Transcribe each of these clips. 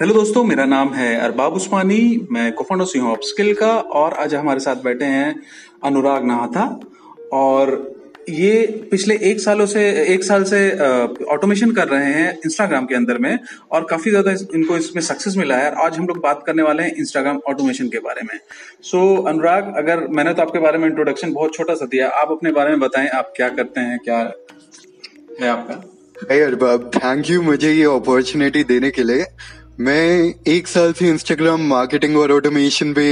Hello दोस्तों मेरा नाम है अरबाब उस्मानी मैं कोफाउंडर सी हूँ का और आज हमारे साथ बैठे हैं अनुराग नाहता। और ये पिछले एक सालों से एक साल से ऑटोमेशन कर रहे हैं इंस्टाग्राम के अंदर में और काफ़ी ज़्यादा इनको इसमें सक्सेस मिला है। आज हम लोग बात करने वाले हैं इंस्टाग्राम ऑटोमेशन के बारे में। सो so, अनुराग अगर मैंने तो आपके बारे में इंट्रोडक्शन बहुत छोटा सा दिया आप अपने बारे में बताएँ आप क्या करते हैं क्या है आपका? अरबाब थैंक यू मुझे ये अपॉर्चुनिटी देने के लिए। मैं एक साल से इंस्टाग्राम मार्केटिंग और ऑटोमेशन पे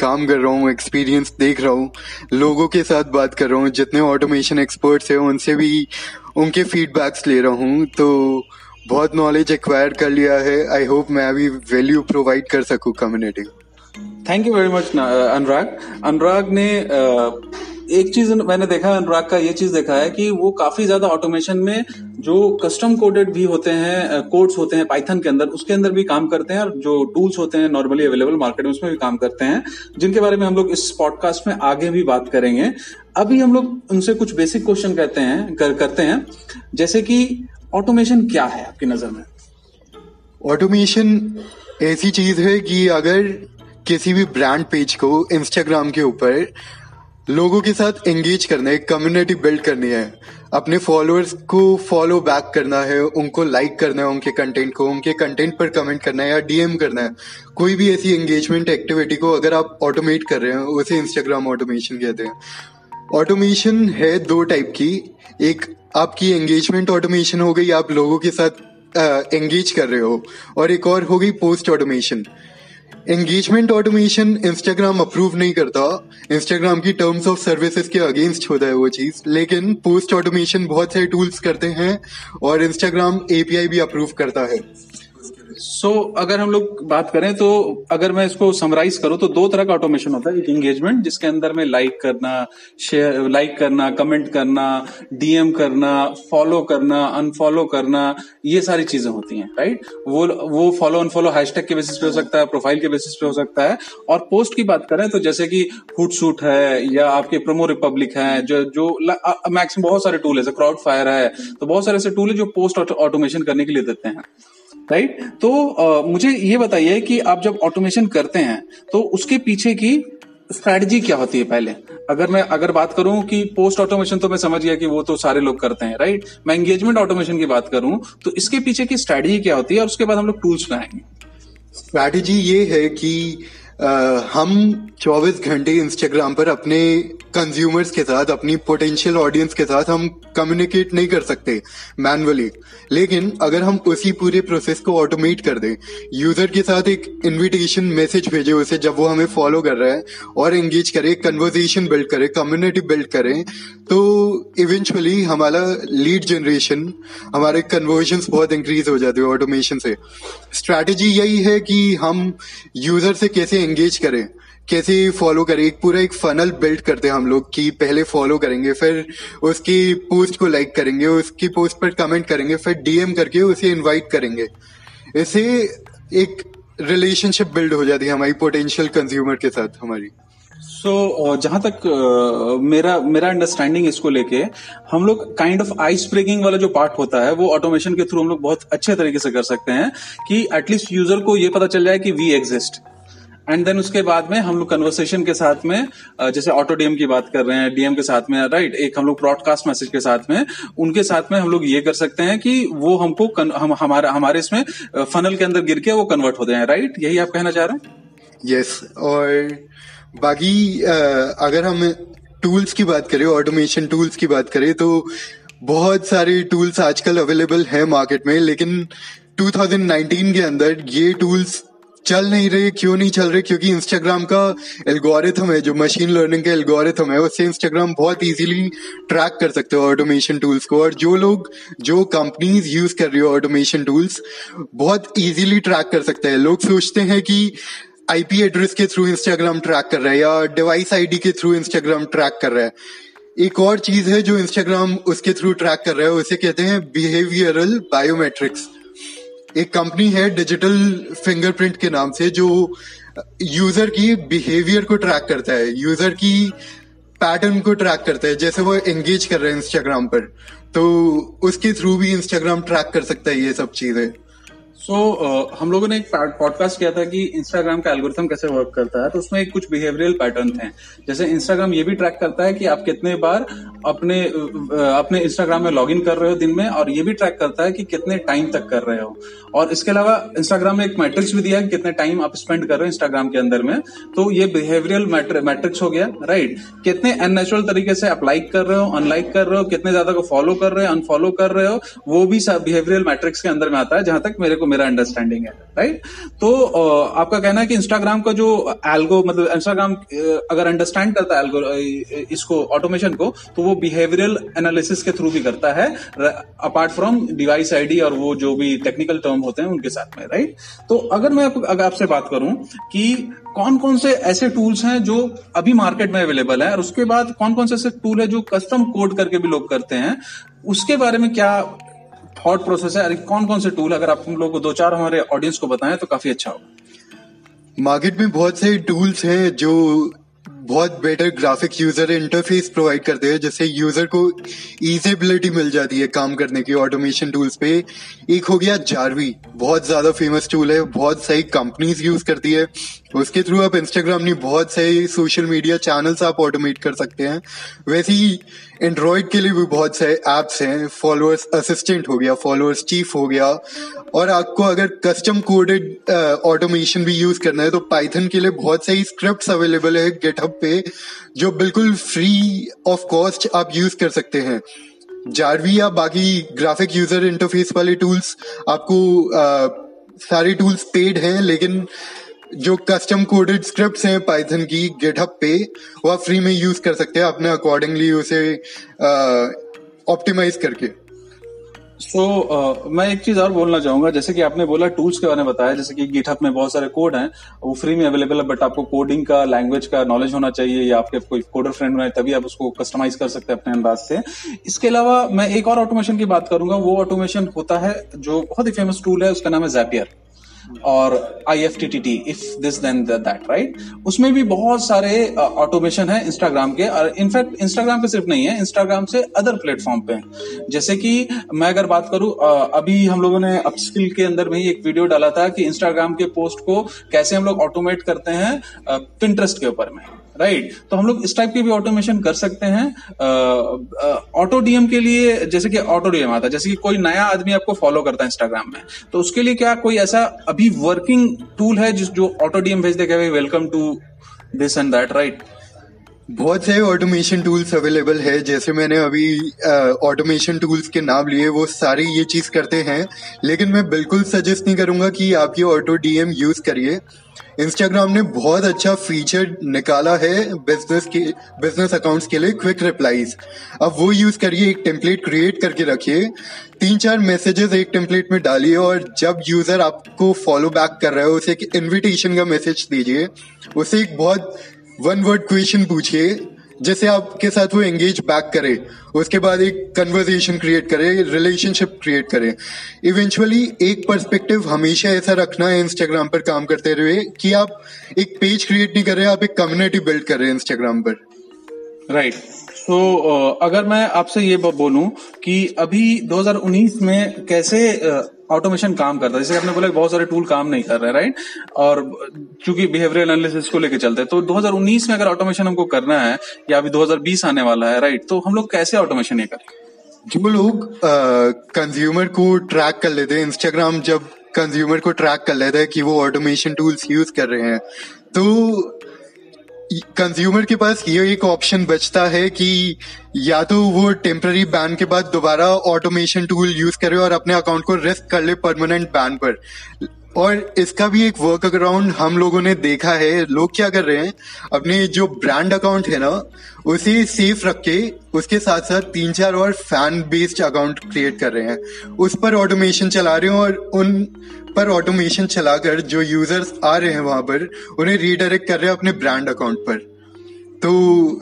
काम कर रहा हूँ एक्सपीरियंस देख रहा हूँ, लोगों के साथ बात कर रहा हूँ, जितने ऑटोमेशन एक्सपर्ट्स हैं, उनसे भी उनके फीडबैक्स ले रहा हूँ। तो बहुत नॉलेज एक्वायर कर लिया है। आई होप मैं अभी वैल्यू प्रोवाइड कर सकूँ community thank you very much Anurag Anurag ने एक चीज़ मैंने देखा अनुराग का ये चीज़ देखा है कि वो काफ़ी ज़्यादा ऑटोमेशन में जो कस्टम कोडेड भी होते हैं कोड्स होते हैं पाइथन के अंदर उसके अंदर भी काम करते हैं और जो टूल्स होते हैं नॉर्मली अवेलेबल मार्केट में उसमें भी काम करते हैं जिनके बारे में हम लोग इस पॉडकास्ट में आगे भी बात करेंगे। अभी हम लोग उनसे कुछ बेसिक क्वेश्चन कहते हैं कर, करते हैं। जैसे कि ऑटोमेशन क्या है आपकी नज़र में? ऑटोमेशन ऐसी चीज़ है कि अगर किसी भी ब्रांड पेज को इंस्टाग्राम के ऊपर लोगों के साथ एंगेज करना है कम्युनिटी बिल्ड करनी है। अपने फॉलोअर्स को फॉलो बैक करना है, उनको लाइक करना है, उनके कंटेंट को, उनके कंटेंट पर कमेंट करना है या डीएम करना है। कोई भी ऐसी एंगेजमेंट एक्टिविटी को अगर आप ऑटोमेट कर रहे हैं, उसे इंस्टाग्राम ऑटोमेशन कहते हैं। ऑटोमेशन है दो टाइप की। एक, आपकी एंगेजमेंट ऑटोमेशन हो गई, आप लोगों के साथ एंगेज कर रहे हो। और एक और हो गई post automation engagement automation Instagram approve नहीं करता। इंस्टाग्राम की टर्म्स ऑफ़ सर्विसेज़ के अगेंस्ट होता है वो चीज़। लेकिन पोस्ट ऑटोमेशन बहुत सारे टूल्स करते हैं और इंस्टाग्राम एपीआई भी अप्रूव करता है। सो so, अगर हम लोग बात करें तो अगर मैं इसको समराइज करूँ तो दो तरह का ऑटोमेशन होता है एक एंगेजमेंट जिसके अंदर में लाइक करना शेयर लाइक करना कमेंट करना डीएम करना फॉलो करना अनफॉलो करना ये सारी चीज़ें होती हैं राइट वो वो फॉलो अनफॉलो हैशटैग के बेसिस पे हो सकता है प्रोफ़ाइल के बेसिस पे हो सकता है। और पोस्ट की बात करें तो जैसे कि हुट सूट है या आपके प्रोमो रिपब्लिक है जो जो मैक्सिमम बहुत सारे टूल है क्राउड फायर है तो बहुत सारे ऐसे टूल है जो पोस्ट ऑटोमेशन करने के लिए देते हैं। राइट? तो आ, मुझे ये बताइए कि आप जब ऑटोमेशन करते हैं तो उसके पीछे की स्ट्रेटजी क्या होती है पहले? अगर मैं अगर बात करूँ कि पोस्ट ऑटोमेशन तो मैं समझ गया कि वो तो सारे लोग करते हैं राइट? मैं एंगेजमेंट ऑटोमेशन की बात करूँ तो इसके पीछे की स्ट्रेटजी क्या होती है और उसके बाद हम लोग टूल्स बनाएँगे स्ट्रैटेजी ये है कि हम 24 घंटे इंस्टाग्राम पर अपने कंज्यूमर्स के साथ, अपनी पोटेंशियल ऑडियंस के साथ हम कम्युनिकेट नहीं कर सकते मैनुअली लेकिन अगर हम उसी पूरे प्रोसेस को ऑटोमेट कर दें यूज़र के साथ एक इनविटेशन मैसेज भेजे, उसे जब वो हमें फॉलो कर रहा है और एंगेज करे कन्वर्जेशन बिल्ड करे कम्युनिटी बिल्ड करें तो इवेंचुअली हमारा लीड जनरेशन हमारे कन्वर्जन बहुत इंक्रीज हो जाते हैं ऑटोमेशन से। स्ट्रैटेजी यही है कि हम यूज़र से कैसे एंगेज करें कैसे फॉलो करें एक पूरा एक फनल बिल्ड करते हैं हम लोग कि पहले फॉलो करेंगे फिर उसकी पोस्ट को लाइक करेंगे उसकी पोस्ट पर कमेंट करेंगे फिर डीएम करके उसे इनवाइट करेंगे। ऐसे एक रिलेशनशिप बिल्ड हो जाती है हमारी पोटेंशियल कंज्यूमर के साथ हमारी। सो so, जहाँ तक मेरा मेरा अंडरस्टैंडिंग इसको लेके हम लोग काइंड ऑफ़ आइस ब्रेकिंग वाला जो पार्ट होता है वो ऑटोमेशन के थ्रू हम लोग बहुत अच्छे तरीके से कर सकते हैं कि एटलीस्ट यूज़र को ये पता चल जाए कि वी एग्जिस्ट एंड देन उसके बाद में हम लोग कन्वर्सेशन के साथ में जैसे ऑटो डीएम की बात कर रहे हैं डीएम के साथ में राइट एक हम लोग ब्रॉडकास्ट मैसेज के साथ में उनके साथ में हम लोग ये कर सकते हैं कि वो हमको हम हमारे हमारे इसमें फनल के अंदर गिर के वो कन्वर्ट होते हैं राइट यही आप कहना चाह रहे हैं? यस yes, और बाकी अगर हम टूल्स की बात करें ऑटोमेशन टूल्स की बात करें तो बहुत सारे टूल्स आजकल अवेलेबल है मार्केट में लेकिन 2019 के अंदर ये टूल्स चल नहीं रहे, क्यों नहीं चल रहे? क्योंकि इंस्टाग्राम का एल्गोरिथम है, जो मशीन लर्निंग का एल्गोरिथम है, उससे इंस्टाग्राम बहुत इजीली ट्रैक कर सकते हो ऑटोमेशन टूल्स को। और जो लोग, जो कंपनीज़ यूज़ कर रही हो ऑटोमेशन टूल्स बहुत इजीली ट्रैक कर सकते हैं। लोग सोचते हैं कि आईपी एड्रेस के थ्रू इंस्टाग्राम ट्रैक कर रहा है या डिवाइस आईडी के थ्रू इंस्टाग्राम ट्रैक कर रहा है। एक और चीज़ है जो इंस्टाग्राम उसके थ्रू ट्रैक कर रहा है, उसे कहते हैं बिहेवियरल बायोमेट्रिक्स एक कंपनी है डिजिटल फिंगरप्रिंट के नाम से जो यूज़र की बिहेवियर को ट्रैक करता है यूज़र की पैटर्न को ट्रैक करता है जैसे वो एंगेज कर रहे हैं इंस्टाग्राम पर तो उसके थ्रू भी इंस्टाग्राम ट्रैक कर सकता है ये सब चीज़ें। सो so, uh, हम लोगों ने एक पॉडकास्ट किया था कि इंस्टाग्राम का एल्गोरिथम कैसे वर्क करता है तो उसमें कुछ बिहेवियरल पैटर्न थे जैसे इंस्टाग्राम ये भी ट्रैक करता है कि आप कितने बार अपने अपने इंस्टाग्राम में लॉगिन कर रहे हो दिन में और ये भी ट्रैक करता है कि कितने टाइम तक कर रहे हो। और इसके अलावा इंस्टाग्राम ने एक मैट्रिक्स भी दिया है कितने टाइम आप स्पेंड कर रहे हो इंस्टाग्राम के अंदर में। तो ये बिहेवियरल मैट्रिक्स हो गया राइट कितने अननेचुरल तरीके से आप लाइक कर रहे हो अनलाइक कर रहे हो, कितने ज़्यादा को फॉलो कर रहे हो अनफॉलो कर रहे हो, वो भी बिहेवियरल मैट्रिक्स के अंदर में आता है, जहाँ तक मेरे को, मेरा अंडरस्टैंडिंग है राइट तो आपका कहना है कि इंस्टाग्राम का जो एल्गो मतलब इंस्टाग्राम अगर अंडरस्टैंड करता है इसको ऑटोमेशन को तो वो बिहेवियरल एनालिसिस के थ्रू भी करता है अपार्ट फ्रॉम डिवाइस आईडी और वो जो भी टेक्निकल टर्म होते हैं उनके साथ में राइट तो अगर मैं अगर आपसे बात करूँ कि कौन कौन से ऐसे टूल्स हैं जो अभी मार्केट में अवेलेबल है और उसके बाद कौन कौन से ऐसे टूल है जो कस्टम कोड करके भी लोग करते हैं, उसके बारे में क्या थॉट प्रोसेस है? अरे कौन कौन से टूल अगर आप हम लोग को दो चार हमारे ऑडियंस को बताएँ तो काफ़ी अच्छा होगा। मार्केट में बहुत से टूल्स हैं जो बहुत better graphic user interface provide करते हैं, जिससे यूज़र को इजीबिलिटी मिल जाती है काम करने की ऑटोमेशन टूल्स पे। एक हो गया जारवी बहुत ज़्यादा फ़ेमस टूल है, बहुत सही कंपनीज़ यूज़ करती है। उसके थ्रू आप इंस्टाग्राम नहीं बहुत सही सोशल मीडिया चैनल्स आप ऑटोमेट कर सकते हैं। वैसे ही एंड्रॉयड के लिए भी बहुत सारे एप्स हैं। फॉलोअर्स असिस्टेंट हो गया फॉलोअर्स चीफ हो गया। और आपको अगर कस्टम कोडेड ऑटोमेशन भी यूज़ करना है तो पाइथन के लिए बहुत सारी स्क्रिप्ट अवेलेबल है गेटअप पे जो बिल्कुल फ्री ऑफ़ कॉस्ट आप यूज़ कर सकते हैं। जारवी या बाकी ग्राफिक यूज़र इंटरफेस वाले टूल्स आपको आ, सारे टूल्स पेड हैं लेकिन जो कस्टम कोडेड स्क्रिप्ट्स हैं पाइथन की गेटअप पे वो आप फ्री में यूज़ कर सकते हैं अपने अकॉर्डिंगली उसे ऑप्टिमाइज करके। सो so, uh, मैं एक चीज़ और बोलना चाहूँगा जैसे कि आपने बोला टूल्स के बारे में बताया जैसे कि गिटहब में बहुत सारे कोड हैं वो फ्री में अवेलेबल है बट आपको कोडिंग का लैंग्वेज का नॉलेज होना चाहिए या आपके कोई कोडर फ्रेंड में तभी आप उसको कस्टमाइज कर सकते हैं अपने अंदाज से। इसके अलावा मैं एक और ऑटोमेशन की बात करूँगा वो ऑटोमेशन होता है जो बहुत ही फ़ेमस टूल है उसका नाम है जैपियर और I F T T T if this then that right उसमें भी बहुत सारे ऑटोमेशन uh, है इंस्टाग्राम के। और इनफैक्ट इंस्टाग्राम पे सिर्फ़ नहीं है इंस्टाग्राम से अदर प्लेटफॉर्म पे जैसे कि मैं अगर बात करूँ uh, अभी हम लोगों ने अपस्किल के अंदर में ही एक वीडियो डाला था कि इंस्टाग्राम के पोस्ट को कैसे हम लोग ऑटोमेट करते हैं पिंटरेस्ट uh, के ऊपर में। राइट तो हम लोग इस टाइप के भी ऑटोमेशन कर सकते हैं। ऑटो डीएम के लिए जैसे कि ऑटो डीएम आता है, जैसे कि कोई नया आदमी आपको फॉलो करता है इंस्टाग्राम में तो उसके लिए क्या कोई ऐसा अभी वर्किंग टूल है जिस, जो ऑटो डीएम भेज देगा welcome to this and that right बहुत से ऑटोमेशन टूल्स अवेलेबल है। जैसे मैंने अभी ऑटोमेशन टूल्स के नाम लिए वो सारे ये चीज़ करते हैं, लेकिन मैं बिल्कुल सजेस्ट नहीं करूँगा कि आप ये ऑटो डीएम यूज़ करिए। इंस्टाग्राम ने बहुत अच्छा फीचर निकाला है बिज़नेस के बिज़नेस अकाउंट्स के लिए क्विक रिप्लाईज अब वो यूज़ करिए, एक टेम्पलेट क्रिएट करके रखिए। तीन चार मैसेजेस एक टेम्पलेट में डालिए और जब यूज़र आपको फॉलो बैक कर रहा है, उसे एक इनविटेशन का मैसेज दीजिए। उसे एक बहुत वन वर्ड क्वेश्चन पूछिए जैसे आपके साथ वो एंगेज बैक करे उसके बाद एक कन्वर्जेशन क्रिएट करे रिलेशनशिप क्रिएट करे इवेंचुअली एक पर्सपेक्टिव हमेशा ऐसा रखना है इंस्टाग्राम पर काम करते हुए कि आप एक पेज क्रिएट नहीं कर रहे आप एक कम्युनिटी बिल्ड कर रहे हैं इंस्टाग्राम पर राइट right. तो so, अगर मैं आपसे ये बोलूँ कि अभी 2019 में कैसे ऑटोमेशन काम करता है। जैसे आपने बोला बहुत सारे टूल काम नहीं कर रहे राइट और चूँकि बिहेवियरल एनालिसिस को लेकर चलते हैं तो 2019 में अगर ऑटोमेशन हमको करना है, या अभी 2020 आने वाला है राइट तो हम लोग कैसे ऑटोमेशन ये करें? जो लोग कंज्यूमर को ट्रैक कर लेते हैं। इंस्टाग्राम जब कंज्यूमर को ट्रैक कर लेता है कि वो ऑटोमेशन टूल्स यूज़ कर रहे हैं तो कंज्यूमर के पास ये एक ऑप्शन बचता है कि या तो वो टेम्पररी बैन के बाद दोबारा ऑटोमेशन टूल यूज़ करे और अपने अकाउंट को रिस्क कर ले परमानेंट बैन पर। और इसका भी एक वर्क अराउंड हम लोगों ने देखा है। लोग क्या कर रहे हैं? अपने जो ब्रांड अकाउंट है ना, उसे सेफ़ रख के उसके साथ साथ तीन चार और फ़ैन बेस्ड अकाउंट क्रिएट कर रहे हैं। उस पर ऑटोमेशन चला रहे हैं और उन पर ऑटोमेशन चलाकर जो यूज़र्स आ रहे हैं वहाँ पर, उन्हें रीडायरेक्ट कर रहे हैं अपने ब्रांड अकाउंट पर। तो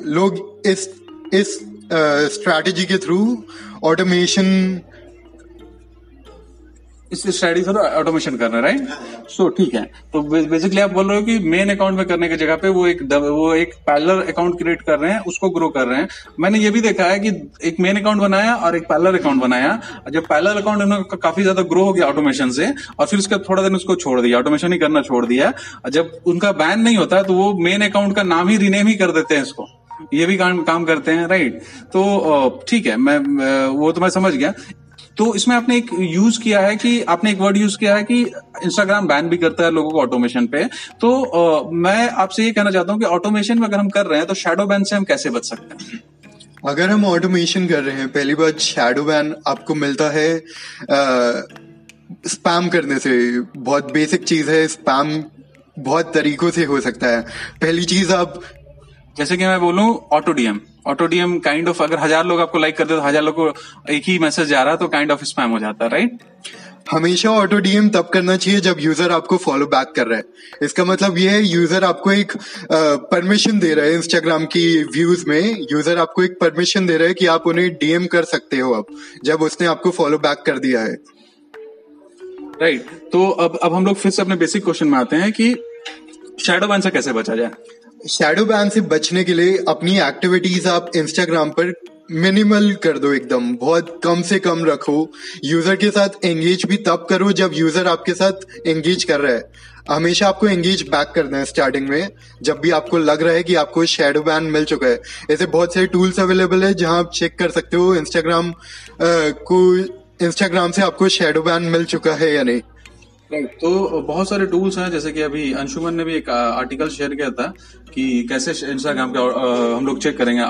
लोग इस इस स्ट्रैटेजी के थ्रू ऑटोमेशन इस स्ट्रेटजी से ऑटोमेशन करना राइट सो ठीक है। तो बेसिकली आप बोल रहे हो कि मेन अकाउंट में करने की जगह पे वो एक वो एक पैरलर अकाउंट क्रिएट कर रहे हैं, उसको ग्रो कर रहे हैं। मैंने ये भी देखा है कि एक मेन अकाउंट बनाया और एक पैरलर अकाउंट बनाया। जब पैरलर अकाउंट काफ़ी ज़्यादा ग्रो हो गया ऑटोमेशन से, और फिर उसके थोड़ा दिन उसको छोड़ दिया ऑटोमेशन ही करना छोड़ दिया। जब उनका बैन नहीं होता तो वो मेन अकाउंट का नाम ही रिनेम ही कर देते हैं इसको। ये भी काम काम करते हैं राइट तो ठीक है मैं- वो तो मैं समझ गया। तो इसमें आपने एक यूज़ किया है कि आपने एक वर्ड यूज़ किया है कि इंस्टाग्राम बैन भी करता है लोगों को ऑटोमेशन पे। तो अ, मैं आपसे ये कहना चाहता हूँ कि ऑटोमेशन में अगर हम कर रहे हैं तो शेडो बैन से हम कैसे बच सकते हैं? अगर हम ऑटोमेशन कर रहे हैं पहली बात शेडो बैन आपको मिलता है स्पैम करने से। बहुत बेसिक चीज़ है स्पैम बहुत तरीकों से हो सकता है। पहली चीज़ आप जैसे कि मैं बोलूँ auto DM auto DM kind of अगर हज़ार लोग आपको लाइक करते तो हज़ार लोग को एक ही मैसेज जा रहा है तो काइंड ऑफ़ स्पैम हो जाता है राइट हमेशा ऑटो डीएम तब करना चाहिए जब यूज़र आपको फॉलो बैक कर रहा है। इसका मतलब ये है यूज़र आपको एक परमिशन दे रहा है इंस्टाग्राम की व्यूज़ में। यूज़र आपको एक परमिशन दे रहा है कि आप उन्हें डीएम कर सकते हो अब जब उसने आपको फॉलो बैक कर दिया है। Right right. तो अब अब हम लोग फिर से अपने बेसिक क्वेश्चन में आते हैं कि शेडो बैन से कैसे बचा जाए? शैडो बैन से बचने के लिए अपनी एक्टिविटीज़ आप इंस्टाग्राम पर मिनिमल कर दो एकदम। बहुत कम से कम रखो। यूज़र के साथ एंगेज भी तब करो जब यूज़र आपके साथ एंगेज कर रहा है। हमेशा आपको एंगेज बैक करना है स्टार्टिंग में। जब भी आपको लग रहा है कि आपको शेडो बैन मिल चुका है। ऐसे बहुत सारे टूल्स अवेलेबल है जहाँ आप चेक कर सकते हो इंस्टाग्राम को इंस्टाग्राम से आपको शेडो बैन मिल चुका है या नहीं। तो बहुत सारे टूल्स हैं जैसे कि अभी अंशुमन ने भी एक आर्टिकल शेयर किया था। कि कैसे इंस्टाग्राम पे हम लोग चेक करेंगे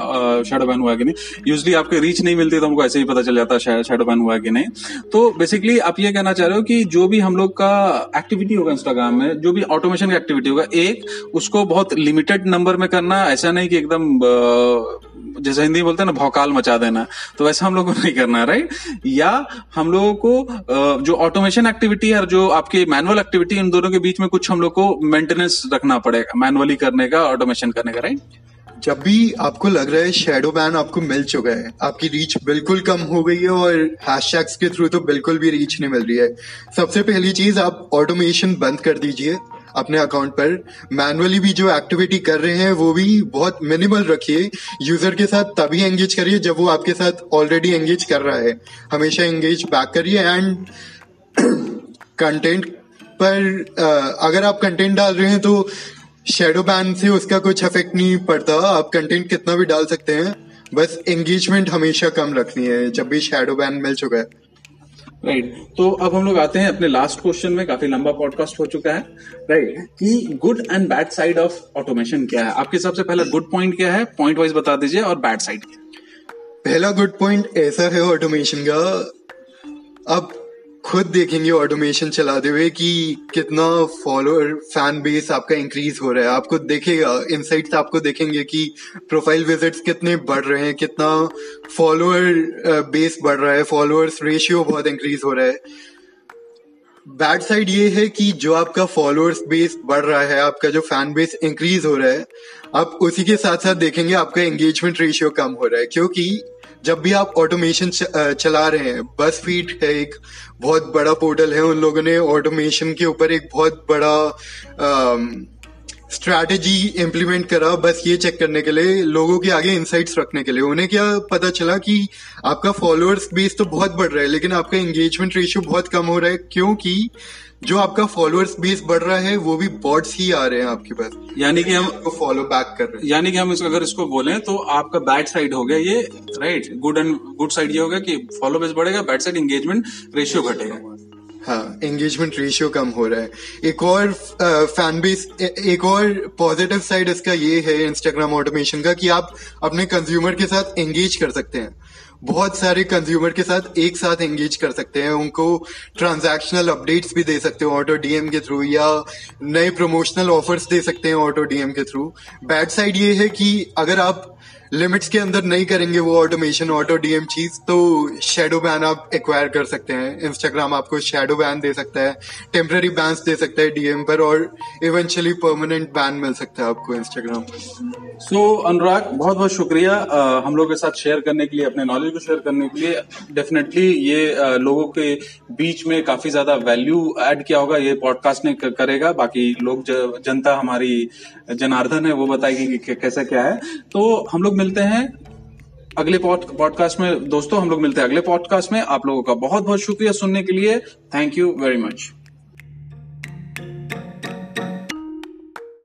शेडो बैन हुआ कि नहीं। यूजली आपके रीच नहीं मिलती तो हमको ऐसे ही पता चल जाता है शेडो बैन हुआ कि नहीं। तो बेसिकली आप ये कहना चाह रहे हो कि जो भी हम लोग का एक्टिविटी होगा इंस्टाग्राम में, जो भी ऑटोमेशन का एक्टिविटी होगा, एक, उसको बहुत लिमिटेड नंबर में करना, ऐसा नहीं कि एकदम जैसे हिंदी में बोलते हैं ना, भौकाल मचा देना। तो वैसा हम लोग को नहीं करना राइट या हम लोगों को जो ऑटोमेशन एक्टिविटी है और जो आपकी मैनुअल एक्टिविटी इन दोनों के बीच में कुछ हम लोग को मेंटेनेंस रखना पड़ेगा मैनुअली करने का ऑटोमेशन करने का राइट जब भी आपको लग रहा है शेडो बैन आपको मिल चुका है, आपकी रीच बिल्कुल कम हो गई है और हैशटैग्स के थ्रू तो बिल्कुल भी रीच नहीं मिल रही है। सबसे पहली चीज़, आप ऑटोमेशन बंद कर दीजिए अपने अकाउंट पर। मैनुअली भी जो एक्टिविटी कर रहे हैं, वो भी बहुत मिनिमल रखिए। यूज़र के साथ तभी एंगेज करिए जब वो आपके साथ ऑलरेडी एंगेज कर रहा है। हमेशा एंगेज बैक करिए एंड कंटेंट पर अगर आप कंटेंट डाल रहे हैं तो शेडो बैन से उसका कुछ इफ़ेक्ट नहीं पड़ता। आप कंटेंट कितना भी डाल सकते हैं बस एंगेजमेंट हमेशा कम रखनी है जब भी शेडो बैन मिल चुका है। Right right. तो अब हम लोग आते हैं अपने लास्ट क्वेश्चन में काफ़ी लंबा पॉडकास्ट हो चुका है। Right right. कि good and bad side of automation क्या है? आपके हिसाब से पहला गुड पॉइंट क्या है? पॉइंट वाइज बता दीजिए और बैड साइड पहला गुड पॉइंट ऐसा है ऑटोमेशन का। अब खुद देखेंगे ऑटोमेशन चलाते हुए कि कितना फॉलोअर फ़ैन बेस आपका इंक्रीज हो रहा है। आपको देखेगा इनसाइट्स आपको देखेंगे कि प्रोफ़ाइल विजिट्स कितने बढ़ रहे हैं, कितना फॉलोअर बेस बढ़ रहा है फॉलोअर्स रेशियो बहुत इंक्रीज हो रहा है। बैड साइड ये है कि जो आपका फॉलोअर्स बेस बढ़ रहा है, आपका जो फ़ैन बेस इंक्रीज हो रहा है, आप उसी के साथ साथ देखेंगे आपका एंगेजमेंट रेशियो कम हो रहा है, क्योंकि जब भी आप ऑटोमेशन चला रहे हैं, बस फीट है एक बहुत बड़ा पोर्टल है उन लोगों ने ऑटोमेशन के ऊपर एक बहुत बड़ा स्ट्रैटेजी इम्प्लीमेंट करा बस ये चेक करने के लिए लोगों के आगे इंसाइट्स रखने के लिए। उन्हें क्या पता चला कि आपका फॉलोअर्स बेस तो बहुत बढ़ रहा है लेकिन आपका एंगेजमेंट रेशियो बहुत कम हो रहा है क्योंकि जो आपका फॉलोअर्स बेस बढ़ रहा है वो भी बॉट्स ही आ रहे हैं आपके पास। यानी कि हम आपको फॉलो बैक कर रहे हैं। यानी कि हम इसको अगर इसको बोले तो आपका बैड साइड हो गया ये right good and good side ये होगा कि फॉलो बेस बढ़ेगा बैड साइड एंगेजमेंट रेशियो घटेगा। हाँ एंगेजमेंट रेशियो कम हो रहा है। एक और फ़ैन बेस एक और पॉजिटिव साइड इसका ये है इंस्टाग्राम ऑटोमेशन का कि आप अपने कंज्यूमर के साथ एंगेज कर सकते हैं। बहुत सारे कंज्यूमर के साथ एक साथ एंगेज कर सकते हैं। उनको ट्रांजैक्शनल अपडेट्स भी दे सकते हो ऑटो डीएम के थ्रू या नए प्रमोशनल ऑफर्स दे सकते हैं ऑटो डीएम के थ्रू बैड साइड ये है कि अगर आप लिमिट्स के अंदर नहीं करेंगे वो ऑटोमेशन ऑटो डीएम चीज़ तो शेडो बैन आप एक्वायर कर सकते हैं। इंस्टाग्राम आपको शेडो बैन दे सकता है टेम्पररी बैन दे सकता है डीएम पर और इवेंचुअली परमानेंट बैन मिल सकता है आपको इंस्टाग्राम सो so, अनुराग बहुत बहुत शुक्रिया हम लोग के साथ शेयर करने के लिए अपने नॉलेज को शेयर करने के लिए। डेफिनेटली ये लोगों के बीच में काफ़ी ज़्यादा वैल्यू एड किया होगा ये पॉडकास्ट ने करेगा। बाकी लोग जनता हमारी जनार्दन है, वो बताएगी कि कैसा क्या है। तो हम लोग मिलते हैं अगले पॉडकास्ट में। दोस्तों, हम लोग मिलते हैं अगले पॉडकास्ट में। आप लोगों का बहुत बहुत शुक्रिया सुनने के लिए। Thank you very much